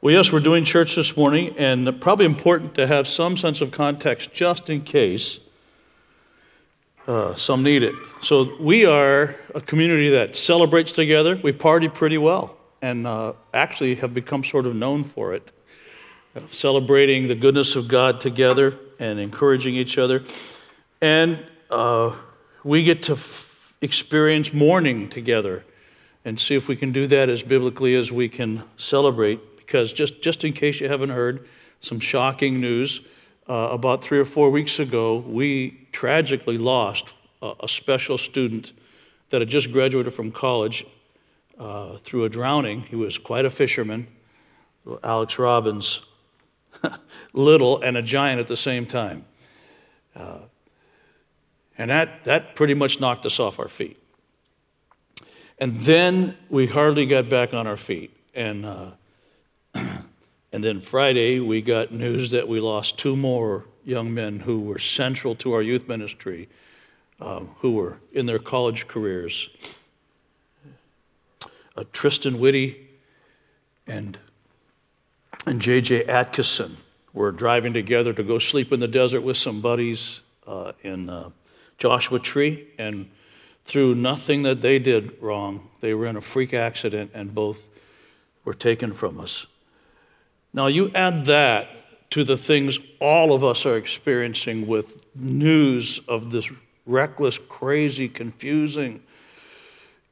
Well, yes, we're doing church this morning, and probably important to have some sense of context just in case uh, some need it. So, we are a community that celebrates together. We party pretty well, and uh, actually have become sort of known for it. Celebrating the goodness of God together and encouraging each other. And uh, we get to f- experience mourning together and see if we can do that as biblically as we can celebrate. Because just, just in case you haven't heard, some shocking news. Uh, about three or four weeks ago, we tragically lost a, a special student that had just graduated from college uh, through a drowning. He was quite a fisherman, Alex Robbins, little and a giant at the same time. Uh, and that, that pretty much knocked us off our feet. And then we hardly got back on our feet. And, uh, and then Friday, we got news that we lost two more young men who were central to our youth ministry, um, who were in their college careers. Uh, Tristan Whitty and, and J.J. Atkinson were driving together to go sleep in the desert with some buddies uh, in uh, Joshua Tree, and through nothing that they did wrong, they were in a freak accident and both were taken from us. Now, you add that to the things all of us are experiencing with news of this reckless, crazy, confusing,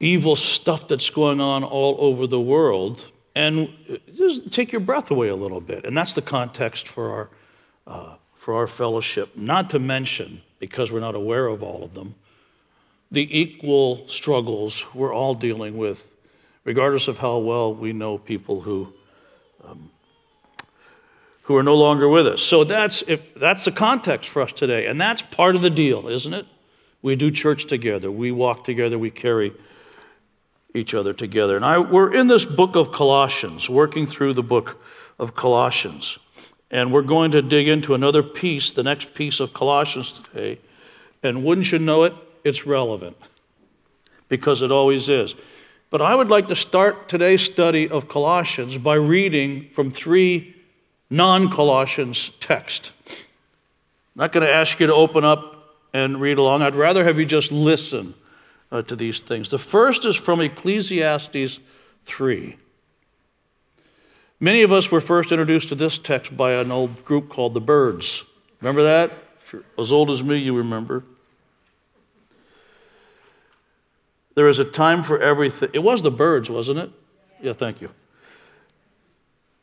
evil stuff that's going on all over the world, and just take your breath away a little bit. And that's the context for our, uh, for our fellowship. Not to mention, because we're not aware of all of them, the equal struggles we're all dealing with, regardless of how well we know people who, um, who are no longer with us. So that's, if, that's the context for us today. And that's part of the deal, isn't it? We do church together, we walk together, we carry each other together. And I, we're in this book of Colossians, working through the book of Colossians. And we're going to dig into another piece, the next piece of Colossians today. And wouldn't you know it, it's relevant because it always is. But I would like to start today's study of Colossians by reading from three non Colossians texts. Not going to ask you to open up and read along. I'd rather have you just listen uh, to these things. The first is from Ecclesiastes 3. Many of us were first introduced to this text by an old group called the Byrds. Remember that? If you're as old as me, you remember. There is a time for everything. It was the Byrds, wasn't it? Yeah, thank you.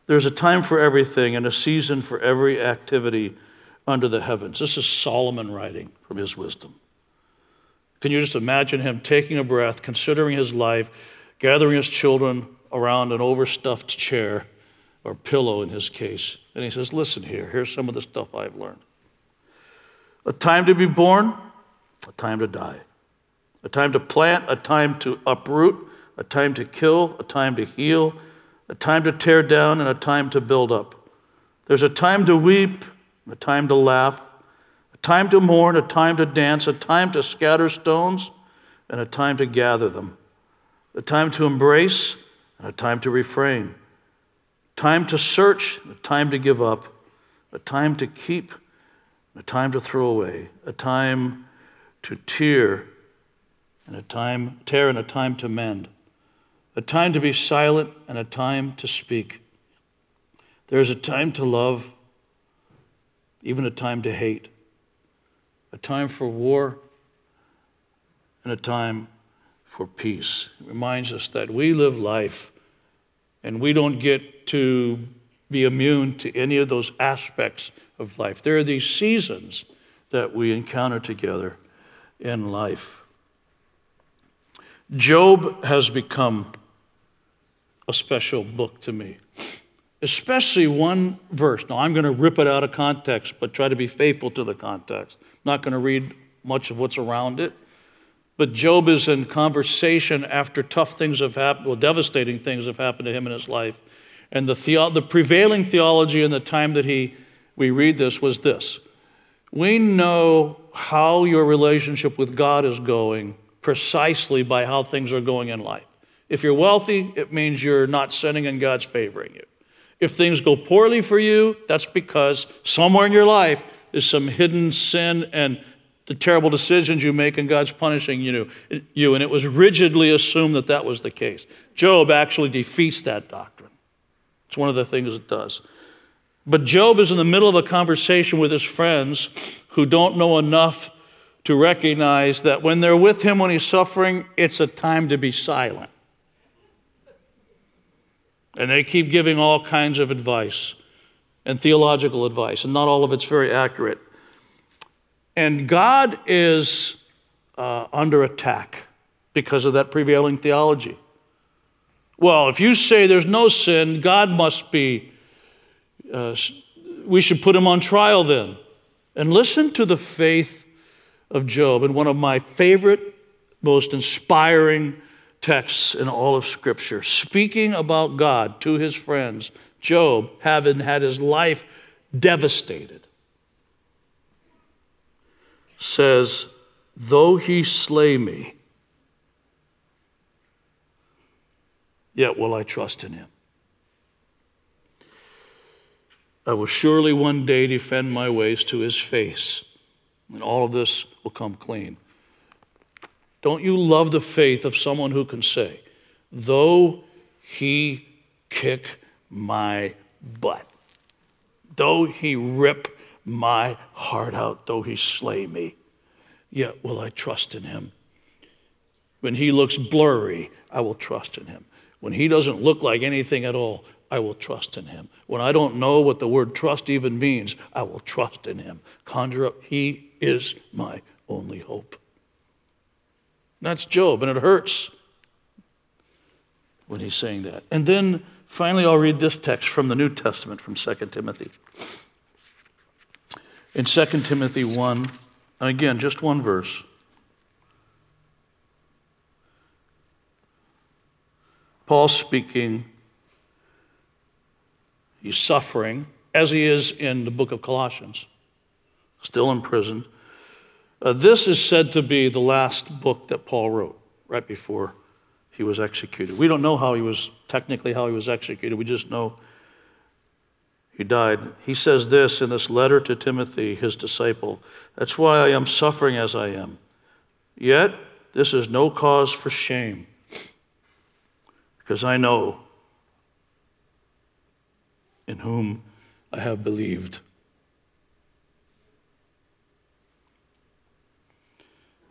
There's a time for everything and a season for every activity under the heavens. This is Solomon writing from his wisdom. Can you just imagine him taking a breath, considering his life, gathering his children around an overstuffed chair or pillow in his case? And he says, Listen here, here's some of the stuff I've learned. A time to be born, a time to die a time to plant, a time to uproot, a time to kill, a time to heal, a time to tear down, and a time to build up. There's a time to weep, a time to laugh, a time to mourn, a time to dance, a time to scatter stones, and a time to gather them, a time to embrace, and a time to refrain, time to search, a time to give up, a time to keep, a time to throw away, a time to tear and a time tear and a time to mend, a time to be silent and a time to speak. There is a time to love, even a time to hate, a time for war and a time for peace. It reminds us that we live life and we don't get to be immune to any of those aspects of life. There are these seasons that we encounter together in life. Job has become a special book to me, especially one verse. Now, I'm going to rip it out of context, but try to be faithful to the context. I'm not going to read much of what's around it. But Job is in conversation after tough things have happened, well, devastating things have happened to him in his life. And the, the prevailing theology in the time that he, we read this was this We know how your relationship with God is going precisely by how things are going in life. If you're wealthy, it means you're not sinning and God's favoring you. If things go poorly for you, that's because somewhere in your life is some hidden sin and the terrible decisions you make, and God's punishing you. you. And it was rigidly assumed that that was the case. Job actually defeats that doctrine. It's one of the things it does. But Job is in the middle of a conversation with his friends who don't know enough to recognize that when they're with him when he's suffering, it's a time to be silent. And they keep giving all kinds of advice and theological advice, and not all of it's very accurate. And God is uh, under attack because of that prevailing theology. Well, if you say there's no sin, God must be, uh, we should put him on trial then. And listen to the faith of Job in one of my favorite, most inspiring texts in all of Scripture, speaking about God to his friends, Job having had his life devastated, says, Though he slay me, yet will I trust in him. I will surely one day defend my ways to his face, and all of this will come clean. Don't you love the faith of someone who can say, though he kick my butt, though he rip my heart out, though he slay me, yet will I trust in him. When he looks blurry, I will trust in him. When he doesn't look like anything at all, I will trust in him. When I don't know what the word trust even means, I will trust in him. Conjure up, he is my only hope. That's Job, and it hurts when he's saying that. And then finally, I'll read this text from the New Testament from 2 Timothy. In 2 Timothy 1, again, just one verse. Paul speaking, he's suffering, as he is in the book of Colossians, still imprisoned. Uh, this is said to be the last book that Paul wrote right before he was executed. We don't know how he was, technically, how he was executed. We just know he died. He says this in this letter to Timothy, his disciple That's why I am suffering as I am. Yet, this is no cause for shame, because I know in whom I have believed.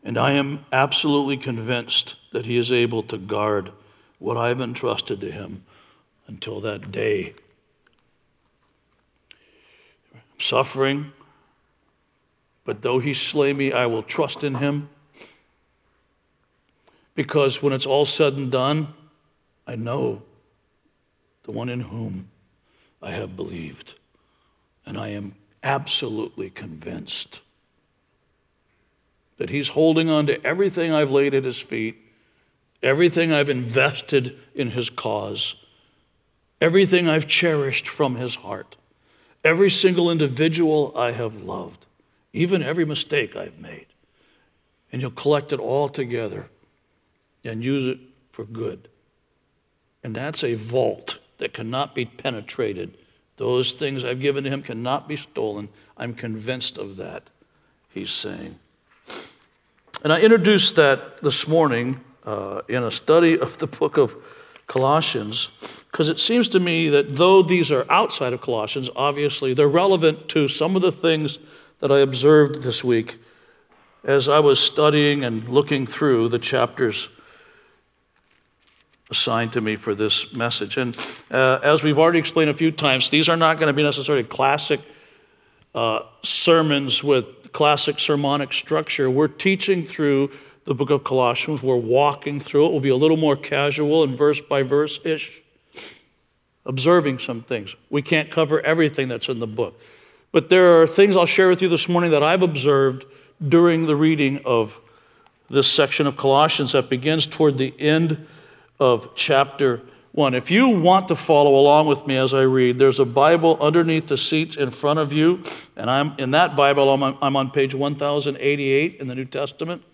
And I am absolutely convinced that He is able to guard what I've entrusted to Him until that day. I'm suffering, but though He slay me, I will trust in Him. Because when it's all said and done, I know the one in whom I have believed. And I am absolutely convinced that He's holding on to everything I've laid at His feet, everything I've invested in His cause, everything I've cherished from His heart, every single individual I have loved, even every mistake I've made. And He'll collect it all together and use it for good. And that's a vault that cannot be penetrated. Those things I've given to him cannot be stolen. I'm convinced of that, he's saying. And I introduced that this morning uh, in a study of the book of Colossians because it seems to me that though these are outside of Colossians, obviously they're relevant to some of the things that I observed this week as I was studying and looking through the chapters assigned to me for this message. And uh, as we've already explained a few times, these are not going to be necessarily classic uh, sermons with classic sermonic structure. We're teaching through the book of Colossians. We're walking through it. We'll be a little more casual and verse by verse ish, observing some things. We can't cover everything that's in the book. But there are things I'll share with you this morning that I've observed during the reading of this section of Colossians that begins toward the end of chapter 1. If you want to follow along with me as I read, there's a Bible underneath the seats in front of you, and I'm in that Bible, I'm on, I'm on page 1088 in the New Testament.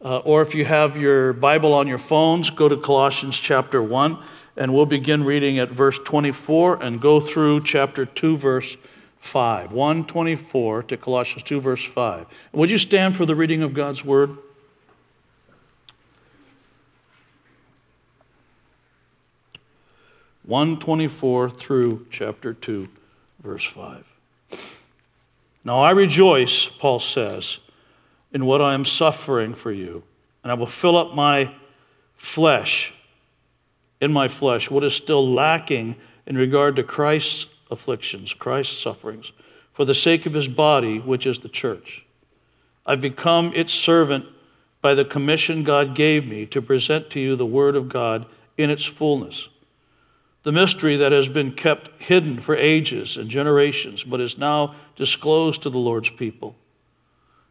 Uh, or if you have your Bible on your phones, go to Colossians chapter 1. and we'll begin reading at verse 24 and go through chapter 2, verse 5. 124 to Colossians 2, verse 5. Would you stand for the reading of God's word? One twenty-four through chapter two, verse five. Now I rejoice, Paul says, in what I am suffering for you, and I will fill up my flesh, in my flesh, what is still lacking in regard to Christ's afflictions, Christ's sufferings, for the sake of his body, which is the church. I've become its servant by the commission God gave me to present to you the word of God in its fullness. The mystery that has been kept hidden for ages and generations, but is now disclosed to the Lord's people.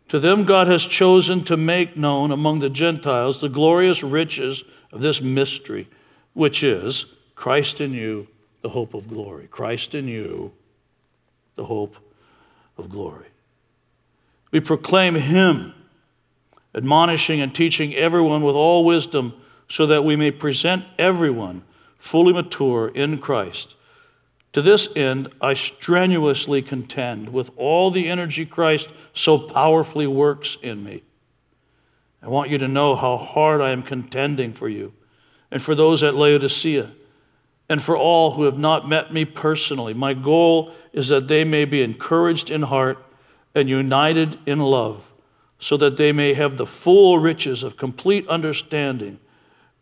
To them, God has chosen to make known among the Gentiles the glorious riches of this mystery, which is Christ in you, the hope of glory. Christ in you, the hope of glory. We proclaim Him, admonishing and teaching everyone with all wisdom, so that we may present everyone fully mature in Christ. To this end, I strenuously contend with all the energy Christ so powerfully works in me. I want you to know how hard I am contending for you and for those at Laodicea and for all who have not met me personally. My goal is that they may be encouraged in heart and united in love, so that they may have the full riches of complete understanding,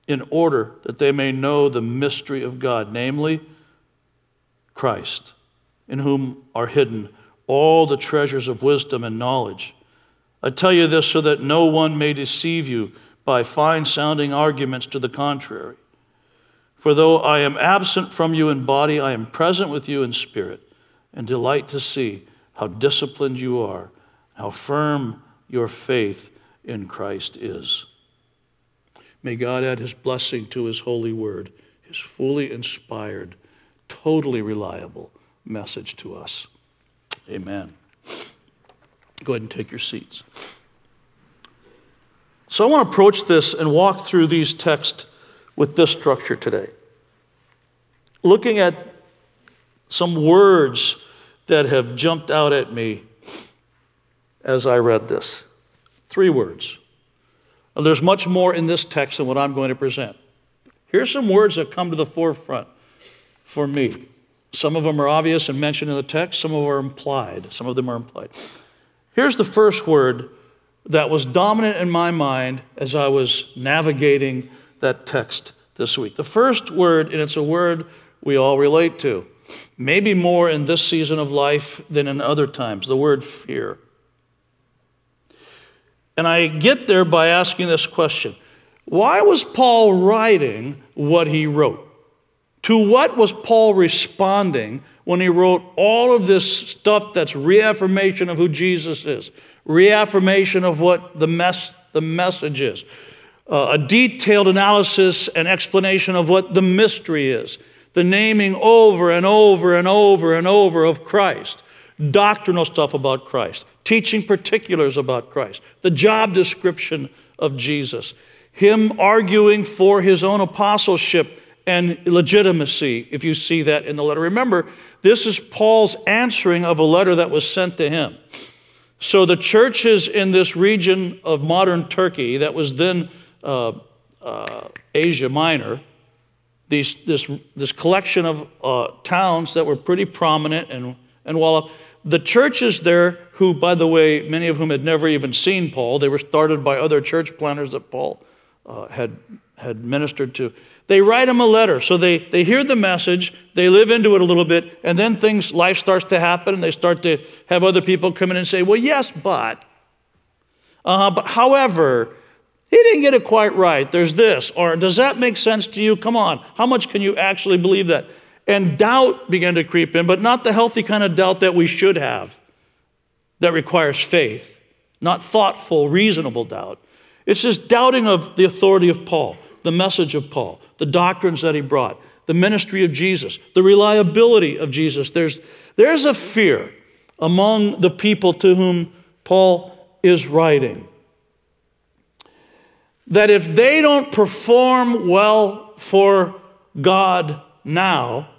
in order that they may know the mystery of God, namely Christ, in whom are hidden all the treasures of wisdom and knowledge. I tell you this so that no one may deceive you by fine sounding arguments to the contrary. For though I am absent from you in body, I am present with you in spirit, and delight to see how disciplined you are, how firm your faith in Christ is. May God add his blessing to his holy word, his fully inspired, totally reliable message to us. Amen. Go ahead and take your seats. So I want to approach this and walk through these texts with this structure today. Looking at some words that have jumped out at me as I read this. Three words. And there's much more in this text than what I'm going to present. Here's some words that come to the forefront for me. Some of them are obvious and mentioned in the text, some of them are implied. Some of them are implied. Here's the first word that was dominant in my mind as I was navigating that text this week. The first word, and it's a word we all relate to, maybe more in this season of life than in other times, the word fear. And I get there by asking this question Why was Paul writing what he wrote? To what was Paul responding when he wrote all of this stuff that's reaffirmation of who Jesus is, reaffirmation of what the, mess, the message is, uh, a detailed analysis and explanation of what the mystery is, the naming over and over and over and over of Christ, doctrinal stuff about Christ, teaching particulars about Christ, the job description of Jesus, him arguing for his own apostleship and legitimacy, if you see that in the letter. Remember, this is Paul's answering of a letter that was sent to him. So the churches in this region of modern Turkey, that was then uh, uh, Asia Minor, these, this, this collection of uh, towns that were pretty prominent and, and well, the churches there, who, by the way, many of whom had never even seen Paul, they were started by other church planners that Paul uh, had, had ministered to. They write him a letter. So they, they hear the message, they live into it a little bit, and then things, life starts to happen, and they start to have other people come in and say, Well, yes, but. Uh, but however, he didn't get it quite right. There's this. Or does that make sense to you? Come on. How much can you actually believe that? And doubt began to creep in, but not the healthy kind of doubt that we should have, that requires faith, not thoughtful, reasonable doubt. It's just doubting of the authority of Paul, the message of Paul, the doctrines that he brought, the ministry of Jesus, the reliability of Jesus. There's, there's a fear among the people to whom Paul is writing that if they don't perform well for God now,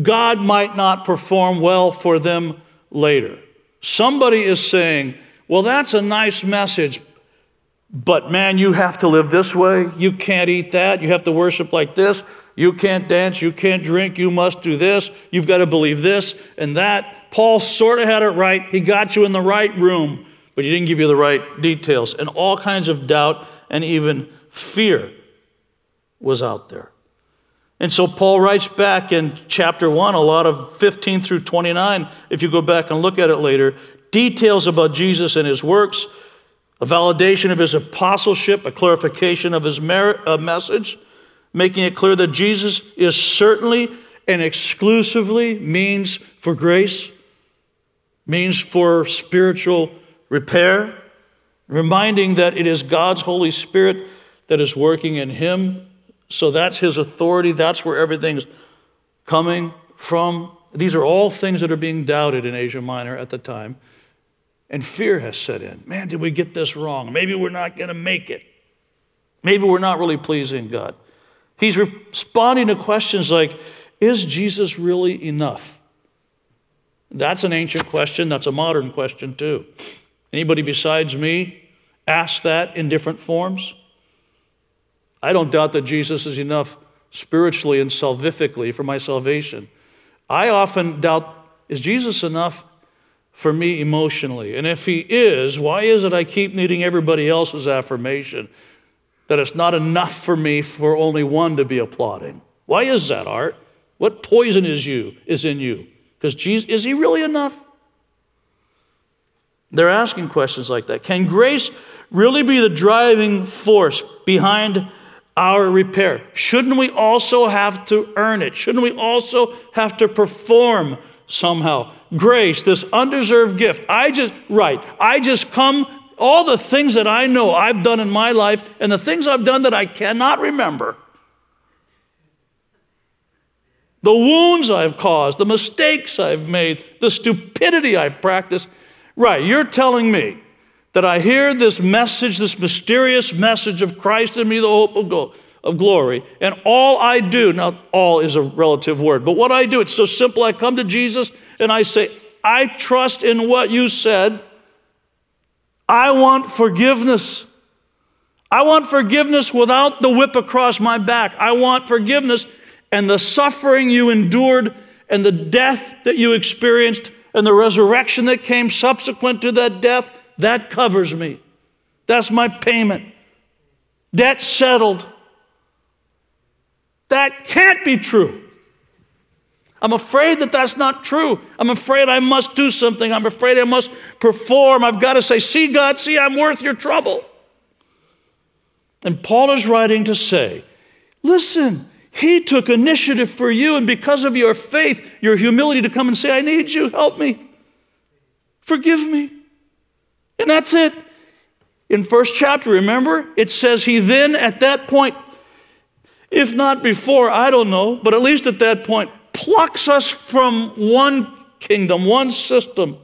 God might not perform well for them later. Somebody is saying, well, that's a nice message, but man, you have to live this way. You can't eat that. You have to worship like this. You can't dance. You can't drink. You must do this. You've got to believe this and that. Paul sort of had it right. He got you in the right room, but he didn't give you the right details. And all kinds of doubt and even fear was out there. And so Paul writes back in chapter 1, a lot of 15 through 29, if you go back and look at it later, details about Jesus and his works, a validation of his apostleship, a clarification of his uh, message, making it clear that Jesus is certainly and exclusively means for grace, means for spiritual repair, reminding that it is God's Holy Spirit that is working in him. So that's his authority, that's where everything's coming from. These are all things that are being doubted in Asia Minor at the time. And fear has set in. Man, did we get this wrong? Maybe we're not going to make it. Maybe we're not really pleasing God. He's responding to questions like Is Jesus really enough? That's an ancient question. That's a modern question, too. Anybody besides me ask that in different forms? I don't doubt that Jesus is enough spiritually and salvifically for my salvation. I often doubt is Jesus enough for me emotionally? And if he is, why is it I keep needing everybody else's affirmation that it's not enough for me for only one to be applauding? Why is that, Art? What poison is you is in you? Because Jesus is he really enough? They're asking questions like that. Can grace really be the driving force behind our repair? Shouldn't we also have to earn it? Shouldn't we also have to perform somehow? grace, this undeserved gift. I just, right, I just come, all the things that I know I've done in my life and the things I've done that I cannot remember. The wounds I've caused, the mistakes I've made, the stupidity I've practiced. Right, you're telling me that I hear this message, this mysterious message of Christ in me, the hope of glory of glory. And all I do, now all is a relative word, but what I do, it's so simple. I come to Jesus and I say, I trust in what you said. I want forgiveness. I want forgiveness without the whip across my back. I want forgiveness and the suffering you endured and the death that you experienced and the resurrection that came subsequent to that death, that covers me. That's my payment. Debt settled. That can't be true. I'm afraid that that's not true. I'm afraid I must do something. I'm afraid I must perform. I've got to say, See, God, see, I'm worth your trouble. And Paul is writing to say, Listen, he took initiative for you, and because of your faith, your humility to come and say, I need you, help me, forgive me. And that's it. In first chapter, remember, it says he then at that point if not before, I don't know, but at least at that point, plucks us from one kingdom, one system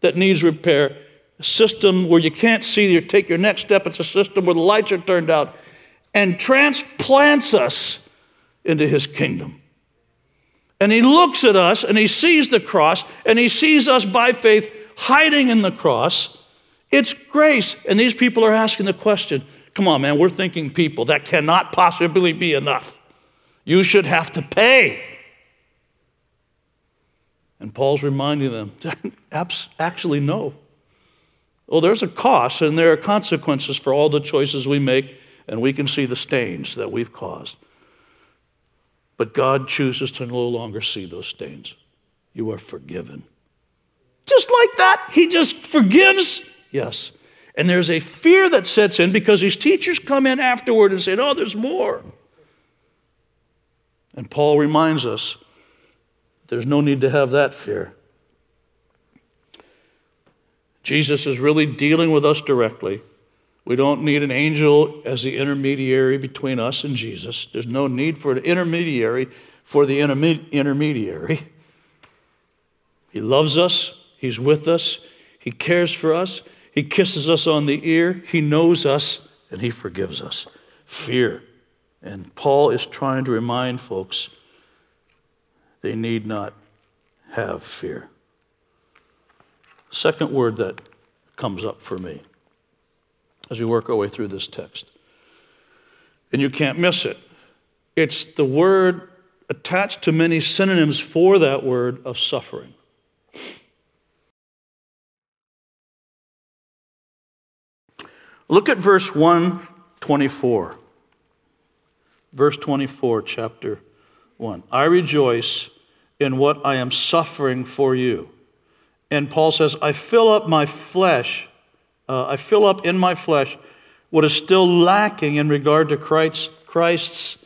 that needs repair, a system where you can't see, you take your next step, it's a system where the lights are turned out, and transplants us into his kingdom. And he looks at us and he sees the cross and he sees us by faith hiding in the cross. It's grace. And these people are asking the question Come on, man, we're thinking people. That cannot possibly be enough. You should have to pay. And Paul's reminding them, actually, no. Well, there's a cost and there are consequences for all the choices we make, and we can see the stains that we've caused. But God chooses to no longer see those stains. You are forgiven. Just like that, He just forgives. Yes. And there's a fear that sets in because these teachers come in afterward and say, Oh, there's more. And Paul reminds us there's no need to have that fear. Jesus is really dealing with us directly. We don't need an angel as the intermediary between us and Jesus. There's no need for an intermediary for the intermediary. He loves us, He's with us, He cares for us, he kisses us on the ear, He knows us, and He forgives us. Fear And Paul is trying to remind folks they need not have fear. Second word that comes up for me as we work our way through this text. And you can't miss it. It's the word attached to many synonyms for that word of suffering. Look at verse 124. Verse 24, chapter 1. I rejoice in what I am suffering for you. And Paul says, I fill up my flesh, uh, I fill up in my flesh what is still lacking in regard to Christ's, Christ's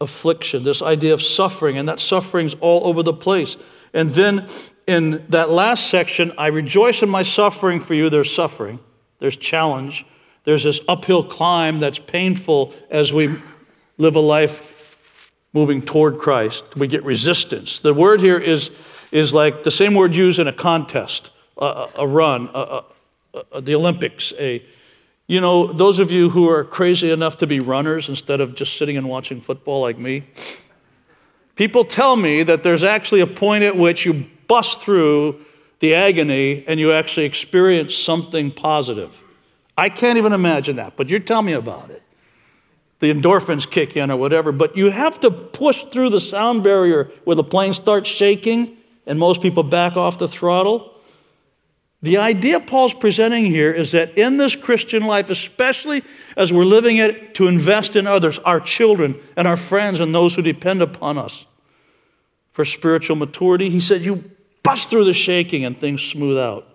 affliction, this idea of suffering, and that suffering's all over the place. And then in that last section, I rejoice in my suffering for you. There's suffering, there's challenge, there's this uphill climb that's painful as we live a life moving toward Christ. We get resistance. The word here is, is like the same word used in a contest, a, a run, a, a, the Olympics. A, you know, those of you who are crazy enough to be runners instead of just sitting and watching football like me, people tell me that there's actually a point at which you bust through the agony and you actually experience something positive. I can't even imagine that, but you tell me about it the endorphins kick in or whatever, but you have to push through the sound barrier where the plane starts shaking and most people back off the throttle. The idea Paul's presenting here is that in this Christian life, especially as we're living it to invest in others, our children and our friends and those who depend upon us for spiritual maturity, he said, you bust through the shaking and things smooth out.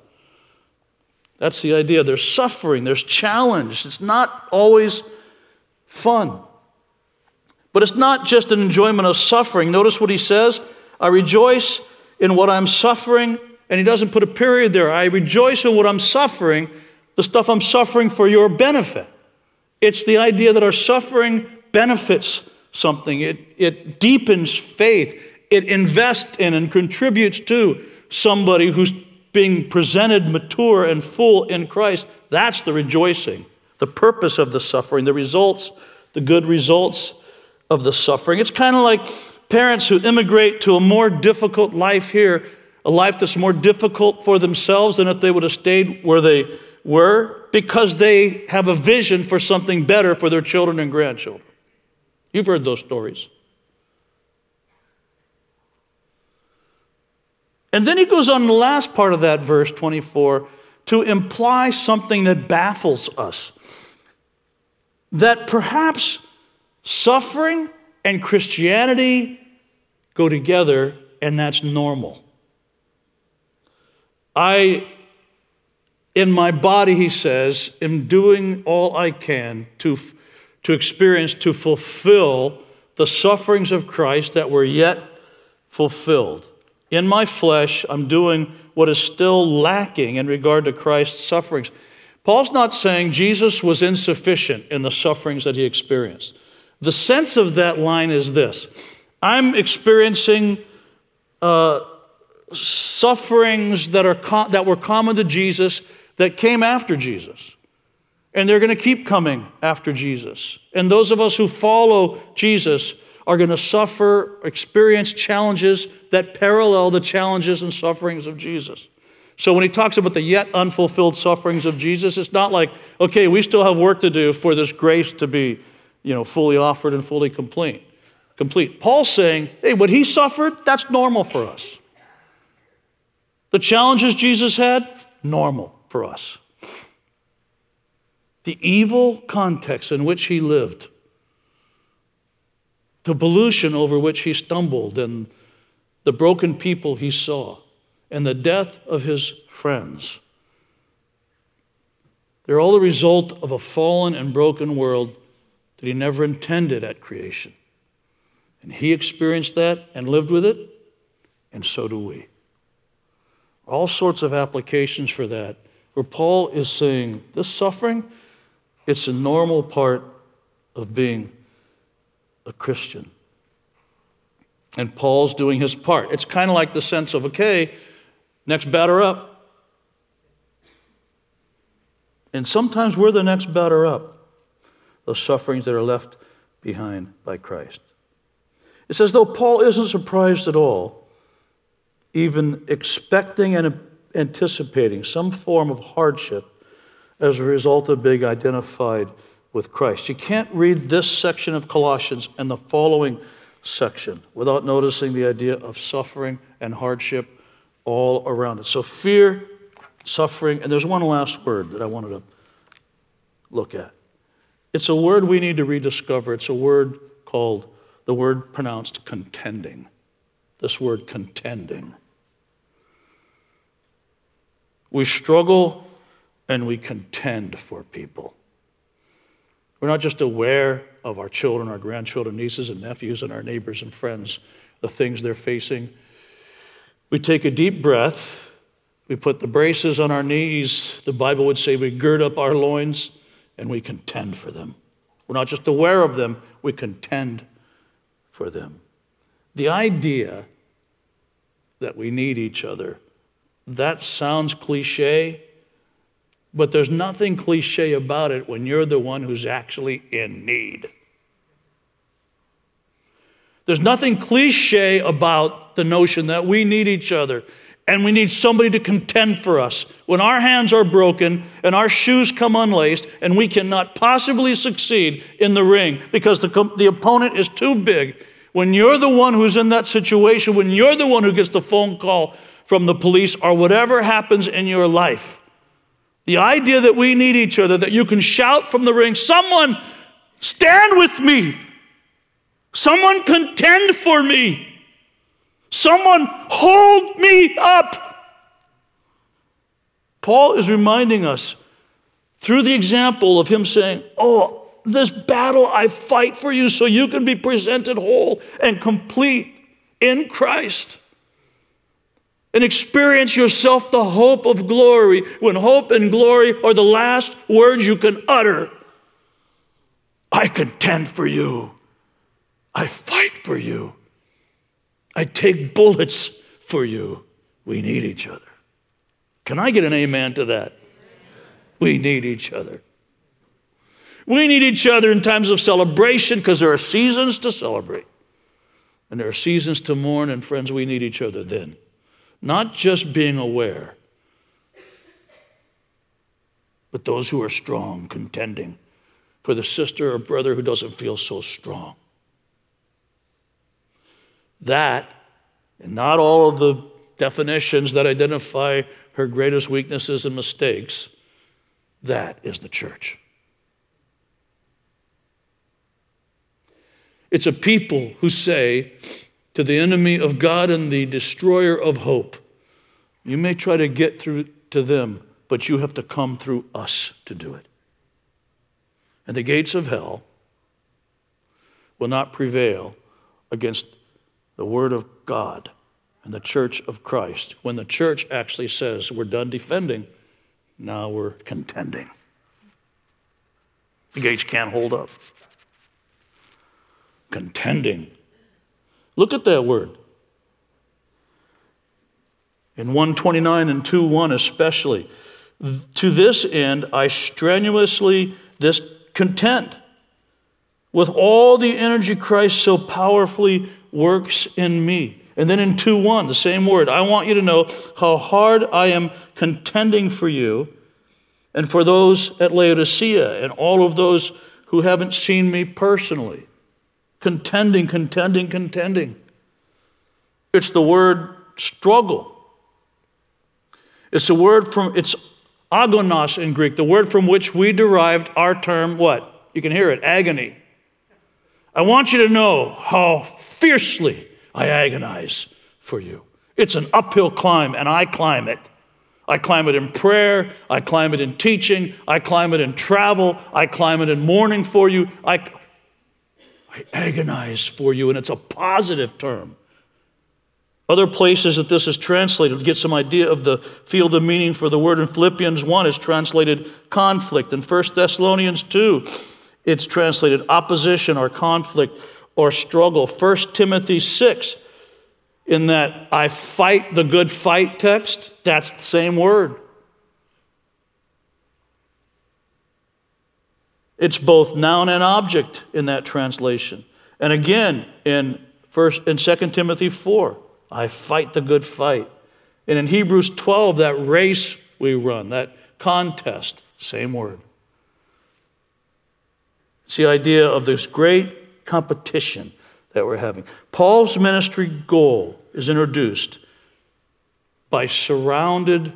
That's the idea. There's suffering, there's challenge. It's not always fun. But it's not just an enjoyment of suffering. Notice what he says I rejoice in what I'm suffering, and he doesn't put a period there. I rejoice in what I'm suffering, the stuff I'm suffering for your benefit. It's the idea that our suffering benefits something, it, it deepens faith, it invests in and contributes to somebody who's being presented mature and full in Christ. That's the rejoicing the purpose of the suffering, the results, the good results of the suffering. It's kind of like parents who immigrate to a more difficult life here, a life that's more difficult for themselves than if they would have stayed where they were, because they have a vision for something better for their children and grandchildren. You've heard those stories. And then he goes on the last part of that verse 24 to imply something that baffles us that perhaps suffering and Christianity go together, and that's normal. I, in my body, he says, am doing all I can to, to experience, to fulfill the sufferings of Christ that were yet fulfilled. In my flesh, I'm doing what is still lacking in regard to Christ's sufferings. Paul's not saying Jesus was insufficient in the sufferings that he experienced. The sense of that line is this I'm experiencing uh, sufferings that, are that were common to Jesus that came after Jesus. And they're going to keep coming after Jesus. And those of us who follow Jesus are going to suffer, experience challenges that parallel the challenges and sufferings of Jesus. So when he talks about the yet unfulfilled sufferings of Jesus, it's not like, okay, we still have work to do for this grace to be, you know, fully offered and fully complete. Complete. Paul's saying, hey, what he suffered, that's normal for us. The challenges Jesus had, normal for us. The evil context in which he lived, the pollution over which he stumbled, and the broken people he saw and the death of his friends. They're all the result of a fallen and broken world that he never intended at creation. And he experienced that and lived with it, and so do we. All sorts of applications for that, where Paul is saying this suffering, it's a normal part of being a Christian. And Paul's doing his part. It's kind of like the sense of, okay, Next batter up. And sometimes we're the next batter up. Those sufferings that are left behind by Christ. It says, though Paul isn't surprised at all, even expecting and anticipating some form of hardship as a result of being identified with Christ. You can't read this section of Colossians and the following section without noticing the idea of suffering and hardship all around it. So, fear, suffering, and there's one last word that I wanted to look at. It's a word we need to rediscover. It's a word called, the word pronounced contending. This word contending. We struggle and we contend for people. We're not just aware of our children, our grandchildren, nieces and nephews, and our neighbors and friends, the things they're facing. We take a deep breath. We put the braces on our knees. The Bible would say we gird up our loins and we contend for them. We're not just aware of them, we contend for them. The idea that we need each other, that sounds cliche, but there's nothing cliche about it when you're the one who's actually in need. There's nothing cliche about the notion that we need each other and we need somebody to contend for us. When our hands are broken and our shoes come unlaced and we cannot possibly succeed in the ring because the, the opponent is too big, when you're the one who's in that situation, when you're the one who gets the phone call from the police or whatever happens in your life, the idea that we need each other, that you can shout from the ring, someone stand with me, someone contend for me. Someone hold me up. Paul is reminding us through the example of him saying, Oh, this battle I fight for you so you can be presented whole and complete in Christ. And experience yourself the hope of glory when hope and glory are the last words you can utter. I contend for you. I fight for you. I take bullets for you. We need each other. Can I get an amen to that? We need each other. We need each other in times of celebration because there are seasons to celebrate and there are seasons to mourn, and friends, we need each other then. Not just being aware, but those who are strong, contending for the sister or brother who doesn't feel so strong. That, and not all of the definitions that identify her greatest weaknesses and mistakes, that is the church. It's a people who say to the enemy of God and the destroyer of hope, You may try to get through to them, but you have to come through us to do it. And the gates of hell will not prevail against the Word of God and the church of Christ. When the church actually says, We're done defending, now we're contending. The gates can't hold up. Contending. Look at that word. In 129 and 2:1 especially. To this end I strenuously this contend with all the energy Christ so powerfully works in me. And then in 2 1, the same word, I want you to know how hard I am contending for you and for those at Laodicea and all of those who haven't seen me personally. Contending, contending, contending. It's the word struggle. It's the word from, it's agonos in Greek, the word from which we derived our term, what? You can hear it, agony. I want you to know how fiercely I agonize for you. It's an uphill climb, and I climb it. I climb it in prayer. I climb it in teaching. I climb it in travel. I climb it in mourning for you. I, I agonize for you, and it's a positive term. Other places that this is translated, get some idea of the field of meaning for the word in Philippians 1 is translated conflict. In 1 Thessalonians 2, it's translated opposition or conflict or struggle. 1 Timothy 6, in that I fight the good fight text, that's the same word. It's both noun and object in that translation. And again, in first in 2 Timothy 4, I fight the good fight. And in Hebrews 12, that race we run, that contest, same word. It's the idea of this great competition that we're having. Paul's ministry goal is introduced by surrounded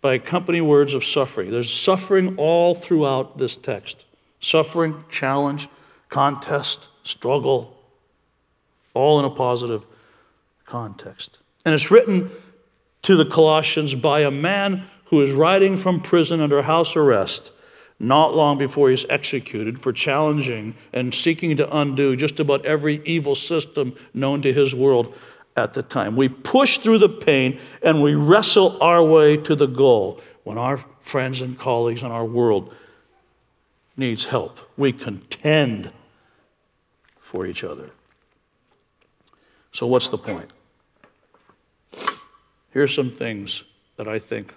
by accompanying words of suffering. There's suffering all throughout this text suffering, challenge, contest, struggle, all in a positive context. And it's written to the Colossians by a man who is writing from prison under house arrest not long before he's executed for challenging and seeking to undo just about every evil system known to his world at the time. We push through the pain and we wrestle our way to the goal when our friends and colleagues in our world needs help. We contend for each other. So what's the point? Here's some things that I think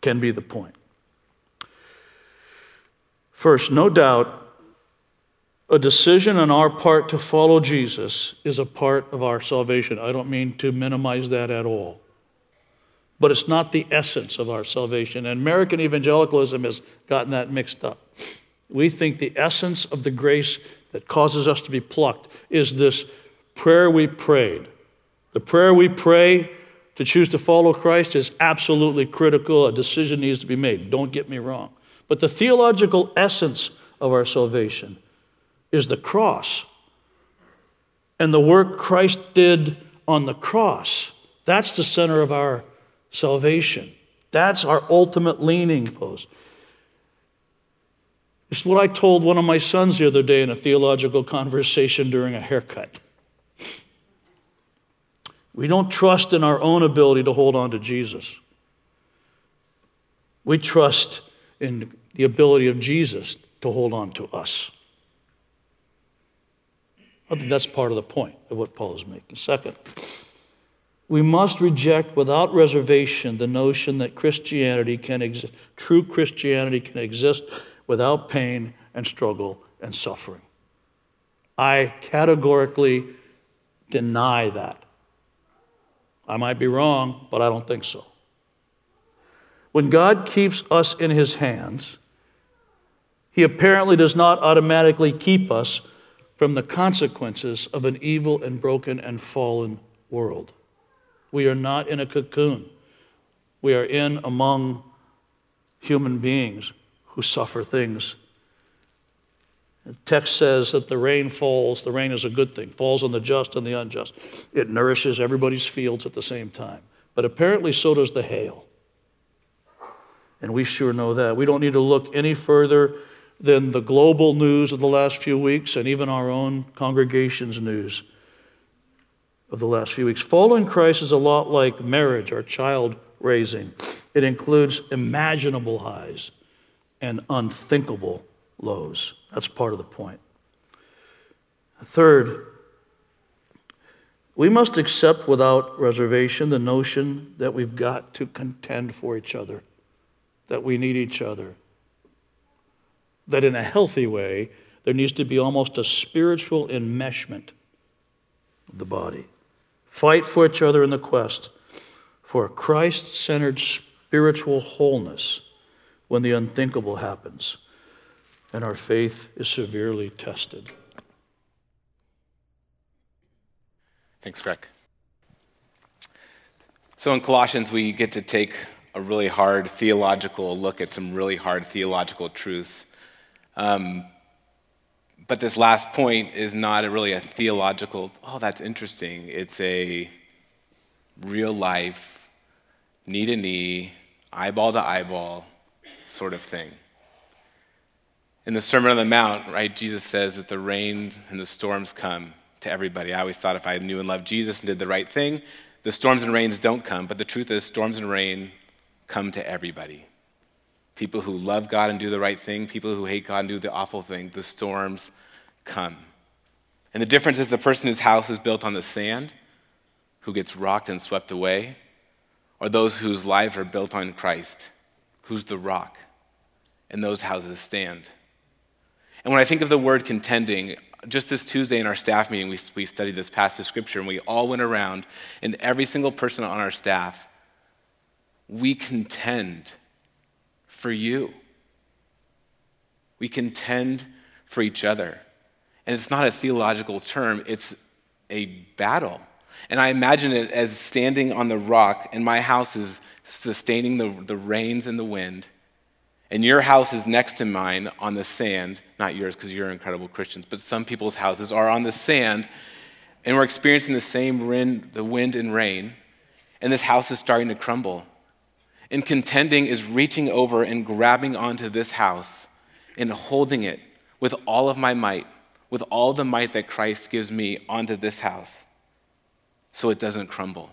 can be the point. First, no doubt, a decision on our part to follow Jesus is a part of our salvation. I don't mean to minimize that at all. But it's not the essence of our salvation. And American evangelicalism has gotten that mixed up. We think the essence of the grace that causes us to be plucked is this prayer we prayed. The prayer we pray to choose to follow Christ is absolutely critical. A decision needs to be made. Don't get me wrong. But the theological essence of our salvation is the cross and the work Christ did on the cross. That's the center of our salvation. That's our ultimate leaning post. It's what I told one of my sons the other day in a theological conversation during a haircut. We don't trust in our own ability to hold on to Jesus. We trust in the ability of Jesus to hold on to us. I think that's part of the point of what Paul is making. Second, we must reject without reservation the notion that Christianity can exist, true Christianity can exist without pain and struggle and suffering. I categorically deny that. I might be wrong, but I don't think so. When God keeps us in his hands, he apparently does not automatically keep us from the consequences of an evil and broken and fallen world. We are not in a cocoon. We are in among human beings who suffer things. The text says that the rain falls, the rain is a good thing, falls on the just and the unjust. It nourishes everybody's fields at the same time. But apparently, so does the hail. And we sure know that. We don't need to look any further than the global news of the last few weeks and even our own congregation's news of the last few weeks. Following Christ is a lot like marriage or child raising, it includes imaginable highs and unthinkable lows. That's part of the point. Third, we must accept without reservation the notion that we've got to contend for each other, that we need each other, that in a healthy way, there needs to be almost a spiritual enmeshment of the body. Fight for each other in the quest for a Christ centered spiritual wholeness when the unthinkable happens and our faith is severely tested. Thanks, Greg. So in Colossians, we get to take a really hard theological look at some really hard theological truths um, but this last point is not a really a theological, oh, that's interesting. It's a real life, knee to knee, eyeball to eyeball sort of thing. In the Sermon on the Mount, right, Jesus says that the rain and the storms come to everybody. I always thought if I knew and loved Jesus and did the right thing, the storms and rains don't come. But the truth is, storms and rain come to everybody people who love God and do the right thing, people who hate God and do the awful thing, the storms come. And the difference is the person whose house is built on the sand, who gets rocked and swept away, or those whose lives are built on Christ, who's the rock, and those houses stand. And when I think of the word contending, just this Tuesday in our staff meeting, we, we studied this passage of scripture and we all went around, and every single person on our staff, we contend for you. We contend for each other. And it's not a theological term, it's a battle. And I imagine it as standing on the rock, and my house is sustaining the, the rains and the wind. And your house is next to mine on the sand, not yours because you're incredible Christians, but some people's houses are on the sand, and we're experiencing the same wind, the wind and rain, and this house is starting to crumble. And contending is reaching over and grabbing onto this house and holding it with all of my might, with all the might that Christ gives me onto this house so it doesn't crumble.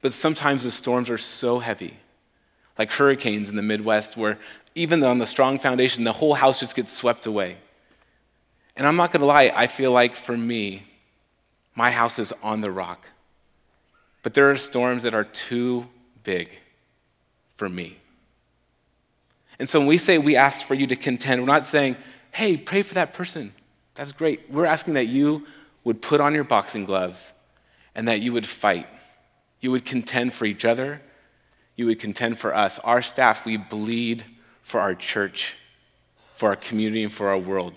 But sometimes the storms are so heavy, like hurricanes in the Midwest, where even on the strong foundation, the whole house just gets swept away. And I'm not to lie, I feel like for me, my house is on the rock. But there are storms that are too big for me. And so when we say we ask for you to contend, we're not saying, hey, pray for that person. That's great. We're asking that you would put on your boxing gloves and that you would fight. You would contend for each other. You would contend for us. Our staff, we bleed for our church, for our community, and for our world.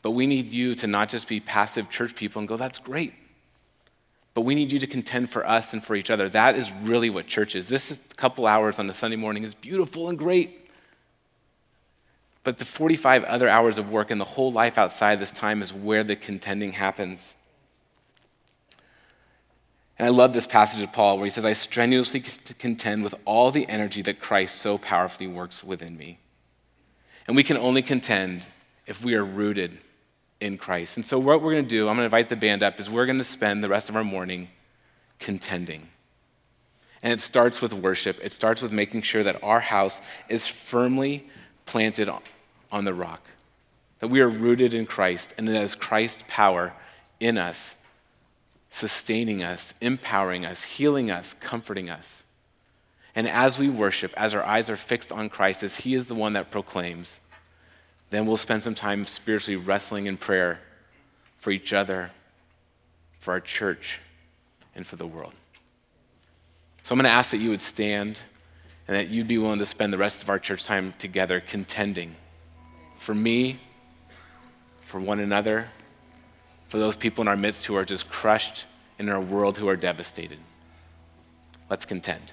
But we need you to not just be passive church people and go, that's great. But we need you to contend for us and for each other. That is really what church is. This couple hours on a Sunday morning is beautiful and great. But the 45 other hours of work and the whole life outside this time is where the contending happens. And I love this passage of Paul where he says, I strenuously contend with all the energy that Christ so powerfully works within me. And we can only contend if we are rooted in Christ. And so, what we're going to do, I'm going to invite the band up, is we're going to spend the rest of our morning contending. And it starts with worship, it starts with making sure that our house is firmly planted on the rock, that we are rooted in Christ, and that as Christ's power in us, sustaining us, empowering us, healing us, comforting us. And as we worship, as our eyes are fixed on Christ, as He is the one that proclaims, then we'll spend some time spiritually wrestling in prayer for each other, for our church, and for the world. So I'm going to ask that you would stand and that you'd be willing to spend the rest of our church time together contending for me, for one another, for those people in our midst who are just crushed in our world who are devastated. Let's contend.